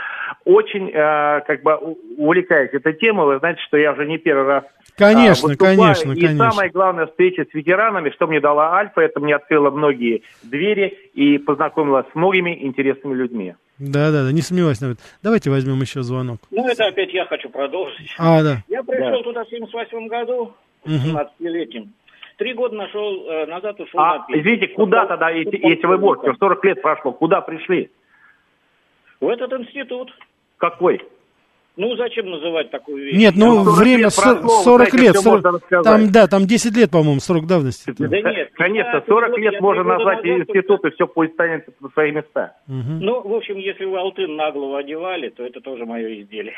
очень, э, как бы, увлекаюсь этой темой. Вы знаете, что я уже не первый раз Конечно, а, конечно, и конечно. самая главная встреча с ветеранами, что мне дала Альфа, это мне открыло многие двери и познакомила с многими интересными людьми. Да, да, да, не сомневайся. Давайте возьмем еще звонок. Ну, это опять я хочу продолжить. А, да. Я пришел да. туда в 78 году, 17-летним. Три года нашел, э, назад ушел а, на Извините, куда тогда, если, если вы можете, 40 лет прошло, куда пришли? В этот институт. Какой? Ну, зачем называть такую вещь? Нет, ну, время лет прошло, 40 лет. 40, там, да, там 10 лет, по-моему, срок давности. Да нет. Конечно, 40 лет можно назвать институт, и все будет станет на свои места. Угу. Ну, в общем, если вы алтын на голову одевали, то это тоже мое изделие.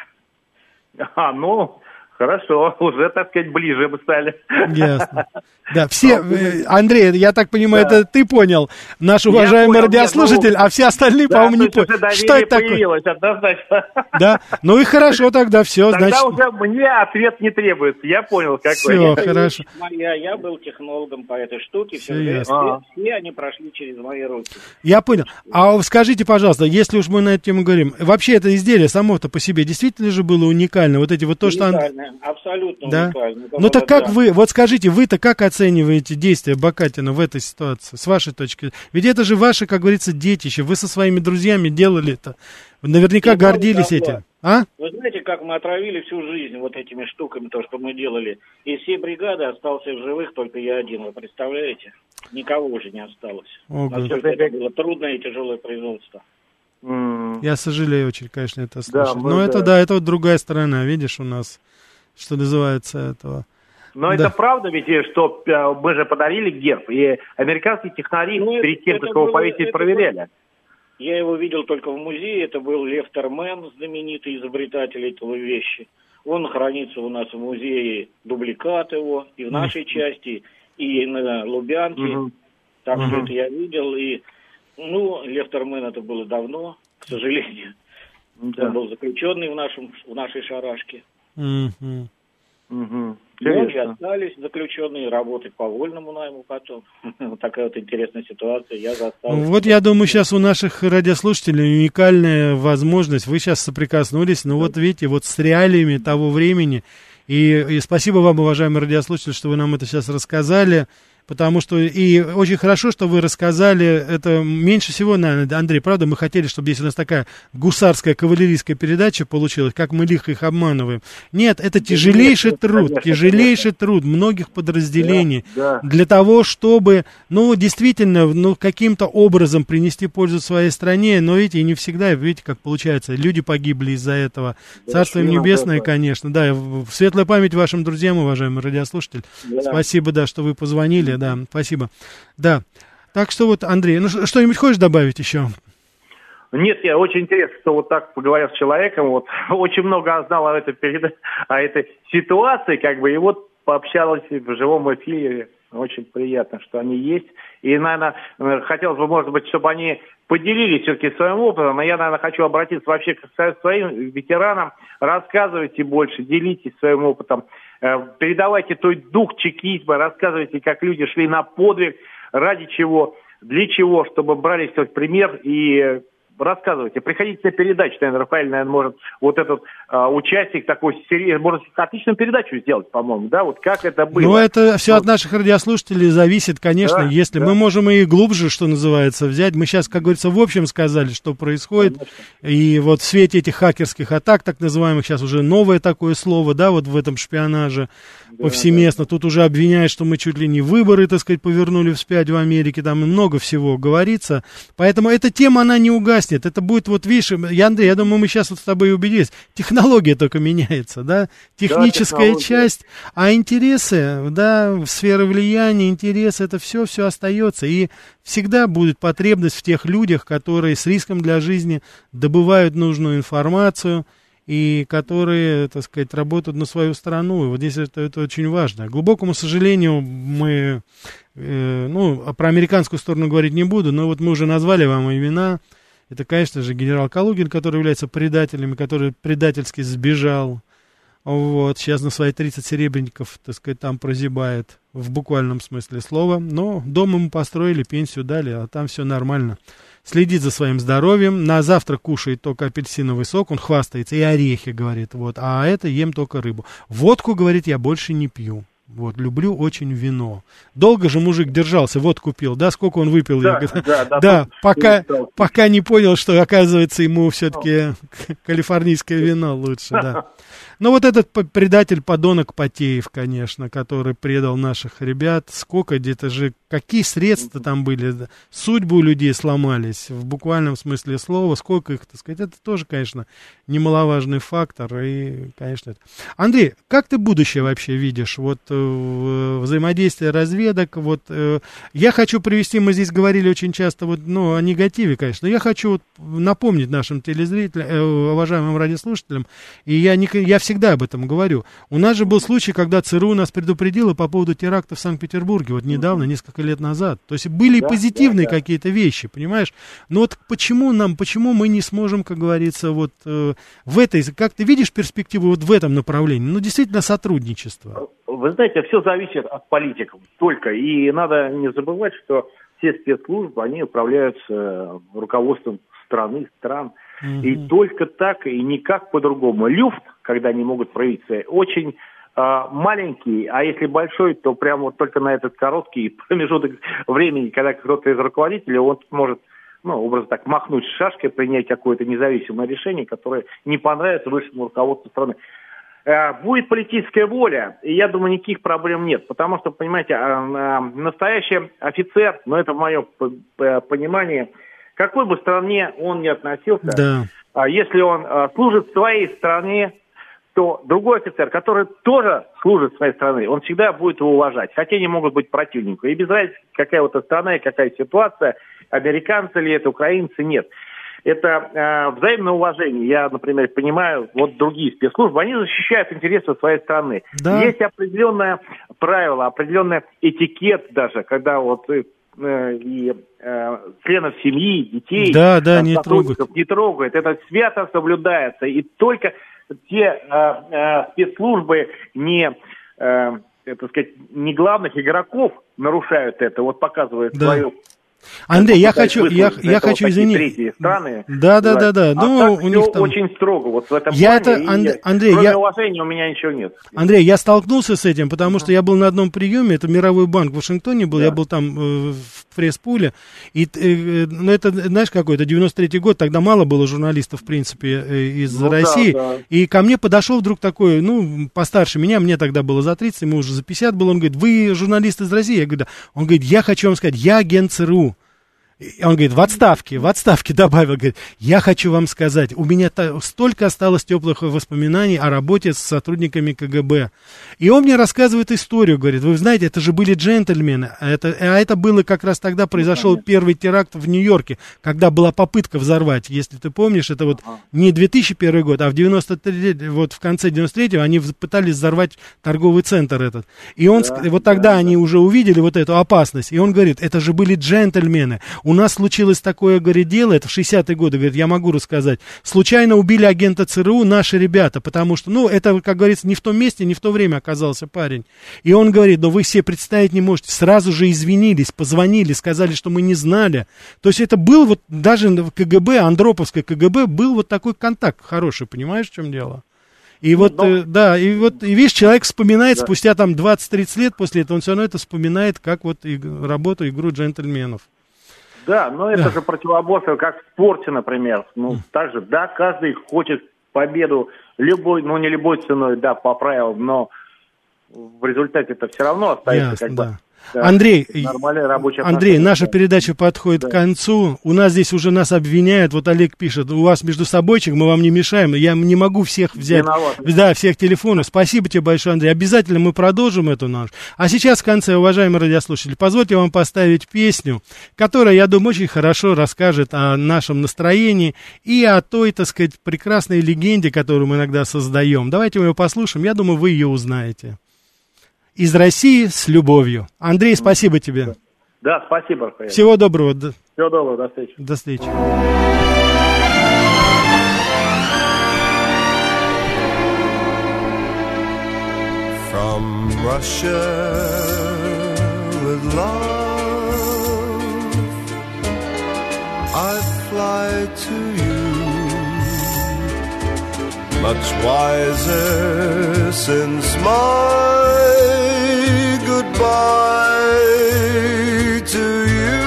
А, ну, Хорошо, *laughs* уже, так сказать, ближе бы стали. Ясно. *laughs* Да, все, э, Андрей, я так понимаю, да. это ты понял, наш уважаемый понял, радиослушатель, нет, ну, а все остальные, да, по-моему, не поняли. Что это такое? однозначно. *laughs* Да, ну и хорошо тогда, все, тогда значит... уже мне ответ не требуется, я понял, какой. Все, хорошо. Я, я был технологом по этой штуке, все, все, все, все они прошли через мои руки. Я понял. А скажите, пожалуйста, если уж мы на эту тему говорим, вообще это изделие само-то по себе действительно же было уникально? Вот эти вот то, что... Абсолютно да? уникальное. Ну так как вы, вот скажите, вы-то как оцениваете действия Бакатина в этой ситуации, с вашей точки? Ведь это же ваше, как говорится, детище. Вы со своими друзьями делали это. Наверняка Я гордились этим. А? Вы знаете, как мы отравили всю жизнь вот этими штуками, то, что мы делали. Из всей бригады остался в живых только я один, вы представляете? Никого уже не осталось. О, это было трудное и тяжелое производство. Я сожалею очень, конечно, это слышать. Да, Но да. это, да, это вот другая сторона, видишь, у нас, что называется, этого. Но да. это правда ведь, что э, мы же подарили герб, и американские технари ну, перед тем, как его повесить, проверяли. Я его видел только в музее, это был Лев Термен, знаменитый изобретатель этого вещи. Он хранится у нас в музее, дубликат его, и в нашей mm-hmm. части, и на Лубянке. Mm-hmm. Так mm-hmm. что это я видел, и, ну, Лев Термен это было давно, к сожалению. Да. Он был заключенный в, нашем, в нашей шарашке. Mm-hmm. Угу. Многие остались заключенные, работать по вольному найму потом. *laughs* вот такая вот интересная ситуация. Я застал. Вот я думаю, сейчас у наших радиослушателей уникальная возможность. Вы сейчас соприкоснулись, но ну, вот видите, вот с реалиями того времени. И, и спасибо вам, уважаемые радиослушатели, что вы нам это сейчас рассказали потому что и очень хорошо, что вы рассказали это меньше всего, наверное, Андрей, правда, мы хотели, чтобы здесь у нас такая гусарская кавалерийская передача получилась, как мы лихо их обманываем. Нет, это тяжелейший труд, конечно, тяжелейший конечно. труд многих подразделений да, да. для того, чтобы, ну, действительно, ну, каким-то образом принести пользу своей стране, но видите, и не всегда, видите, как получается, люди погибли из-за этого. Да, Царство им небесное, конечно, да, светлая память вашим друзьям, уважаемый радиослушатель. Да. Спасибо, да, что вы позвонили да, спасибо. Да. Так что вот, Андрей, ну что-нибудь хочешь добавить еще? Нет, я очень интересно, что вот так поговорил с человеком, вот *laughs* очень много знал о этой, перед... о этой ситуации, как бы, и вот пообщалась в живом эфире. Очень приятно, что они есть. И, наверное, хотелось бы, может быть, чтобы они поделились все-таки своим опытом. Но я, наверное, хочу обратиться вообще к своим ветеранам. Рассказывайте больше, делитесь своим опытом. Э, передавайте той дух чекизма, рассказывайте, как люди шли на подвиг, ради чего, для чего, чтобы брали как пример и рассказывайте. Приходите на передачу, наверное, Рафаэль, наверное, может вот этот а, участник такой серьезный, может отличную передачу сделать, по-моему, да, вот как это было. Ну, это все вот. от наших радиослушателей зависит, конечно, да, если да. мы можем и глубже, что называется, взять. Мы сейчас, как говорится, в общем сказали, что происходит, конечно. и вот в свете этих хакерских атак, так называемых, сейчас уже новое такое слово, да, вот в этом шпионаже да, повсеместно. Да. Тут уже обвиняют, что мы чуть ли не выборы, так сказать, повернули вспять в Америке, там и много всего говорится. Поэтому эта тема, она не угаснет. Это будет, вот видишь, я, Андрей, я думаю, мы сейчас вот с тобой убедились. Технология только меняется, да? Техническая да, часть, а интересы, да, сфера влияния, интересы, это все, все остается. И всегда будет потребность в тех людях, которые с риском для жизни добывают нужную информацию, и которые, так сказать, работают на свою страну. И вот здесь это, это очень важно. К глубокому сожалению, мы, э, ну, про американскую сторону говорить не буду, но вот мы уже назвали вам имена. Это, конечно же, генерал Калугин, который является предателем, который предательски сбежал. Вот, сейчас на свои 30 серебряников, так сказать, там прозябает в буквальном смысле слова. Но дом ему построили, пенсию дали, а там все нормально следит за своим здоровьем, на завтрак кушает только апельсиновый сок, он хвастается, и орехи, говорит, вот, а это ем только рыбу. Водку, говорит, я больше не пью. Вот, люблю очень вино. Долго же мужик держался, вот купил, да, сколько он выпил? Да, я, да, да, да пока, пока не понял, что, оказывается, ему все-таки калифорнийское вино лучше, да. *laughs* Ну, вот этот предатель, подонок Потеев, конечно, который предал наших ребят. Сколько где-то же, какие средства там были, судьбы у людей сломались, в буквальном смысле слова, сколько их, так сказать, это тоже, конечно, немаловажный фактор. И, конечно, это. Андрей, как ты будущее вообще видишь? Вот э, взаимодействие разведок, вот э, я хочу привести, мы здесь говорили очень часто вот, ну, о негативе, конечно, но я хочу вот напомнить нашим телезрителям, э, уважаемым радиослушателям, и я, не, я всегда об этом говорю. У нас же был случай, когда ЦРУ нас предупредило по поводу теракта в Санкт-Петербурге, вот недавно, несколько лет назад. То есть были да, позитивные да, да. какие-то вещи, понимаешь? Но вот почему нам, почему мы не сможем, как говорится, вот э, в этой, как ты видишь перспективу вот в этом направлении? Ну, действительно, сотрудничество. Вы знаете, все зависит от политиков только. И надо не забывать, что все спецслужбы, они управляются руководством страны, стран. Mm-hmm. И только так и никак по-другому. Люфт, когда они могут проявиться, очень э, маленький, а если большой, то прямо вот только на этот короткий *laughs* промежуток времени, когда кто-то из руководителей, он может ну, образно так, махнуть шашкой, принять какое-то независимое решение, которое не понравится высшему руководству страны. Э, будет политическая воля, и я думаю, никаких проблем нет, потому что, понимаете, э, настоящий офицер, но ну, это в моем понимании, к какой бы стране он ни относился, да. а если он а, служит своей стране, то другой офицер, который тоже служит своей стране, он всегда будет его уважать, хотя они могут быть противниками. И без разницы, какая вот страна и какая ситуация, американцы ли это, украинцы, нет. Это э, взаимное уважение. Я, например, понимаю, вот другие спецслужбы, они защищают интересы своей страны. Да. Есть определенное правило, определенный этикет даже, когда вот э, и э, членов семьи, детей, да, да, не трогают. не трогают. Это свято соблюдается. И только те э, э, спецслужбы не, э, так сказать, не главных игроков нарушают это, вот показывают да. свою Андрей, я хочу, я, я хочу извинить. страны. Да, да, да, да. А ну, у них там... очень строго вот в этом я плане. Это, Анд... Андрей, кроме я... уважения у меня ничего нет. Андрей, я столкнулся с этим, потому что я был на одном приеме, это Мировой банк в Вашингтоне был, да. я был там э, в пресс-пуле, и, э, ну, это, знаешь, какой, это 93-й год, тогда мало было журналистов, в принципе, э, из ну, России, да, да. и ко мне подошел вдруг такой, ну, постарше меня, мне тогда было за 30, ему уже за 50 было, он говорит, вы журналист из России? Я говорю, да. Он говорит, я хочу вам сказать, я агент ЦРУ. И он говорит, в отставке, в отставке *laughs* добавил, говорит, я хочу вам сказать, у меня столько осталось теплых воспоминаний о работе с сотрудниками КГБ. И он мне рассказывает историю, говорит, вы знаете, это же были джентльмены, а это, а это было как раз тогда произошел ну, первый теракт в Нью-Йорке, когда была попытка взорвать, если ты помнишь, это вот не 2001 год, а в 93 вот в конце 93-го они пытались взорвать торговый центр этот. И он, да, вот тогда да, они да. уже увидели вот эту опасность, и он говорит, это же были джентльмены, у нас случилось такое, говорит, дело, это в 60-е годы, говорит, я могу рассказать. Случайно убили агента ЦРУ наши ребята, потому что, ну, это, как говорится, не в том месте, не в то время оказался парень. И он говорит, но вы все представить не можете. Сразу же извинились, позвонили, сказали, что мы не знали. То есть это был вот, даже в КГБ, Андроповское КГБ, был вот такой контакт хороший, понимаешь, в чем дело? И ну, вот, но... э, да, и вот, и видишь, человек вспоминает да. спустя там 20-30 лет после этого, он все равно это вспоминает, как вот и, работу, игру джентльменов. Да, но это да. же противоборство, как в спорте, например. Ну, так же, да, каждый хочет победу любой, ну, не любой ценой, да, по правилам, но в результате это все равно остается Ясно, как да. Андрей, Андрей, наша передача подходит да. к концу. У нас здесь уже нас обвиняют. Вот Олег пишет, у вас между собойчик, мы вам не мешаем. Я не могу всех взять. Виноват. Да, всех телефонов. Спасибо тебе большое, Андрей. Обязательно мы продолжим эту наш. А сейчас в конце, уважаемые радиослушатели, позвольте вам поставить песню, которая, я думаю, очень хорошо расскажет о нашем настроении и о той, так сказать, прекрасной легенде, которую мы иногда создаем. Давайте мы ее послушаем. Я думаю, вы ее узнаете из России с любовью. Андрей, спасибо тебе. Да, спасибо. Рафаэль. Всего доброго. Всего доброго, до встречи. До встречи. From Russia with love I fly to Much wiser since my goodbye to you.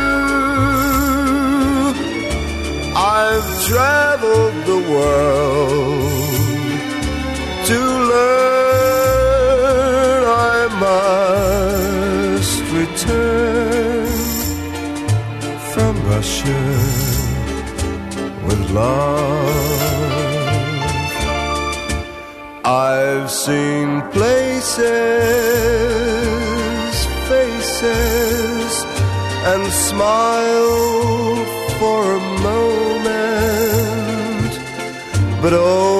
I've traveled the world to learn I must return from Russia with love. I've seen places faces, and smile for a moment. But oh,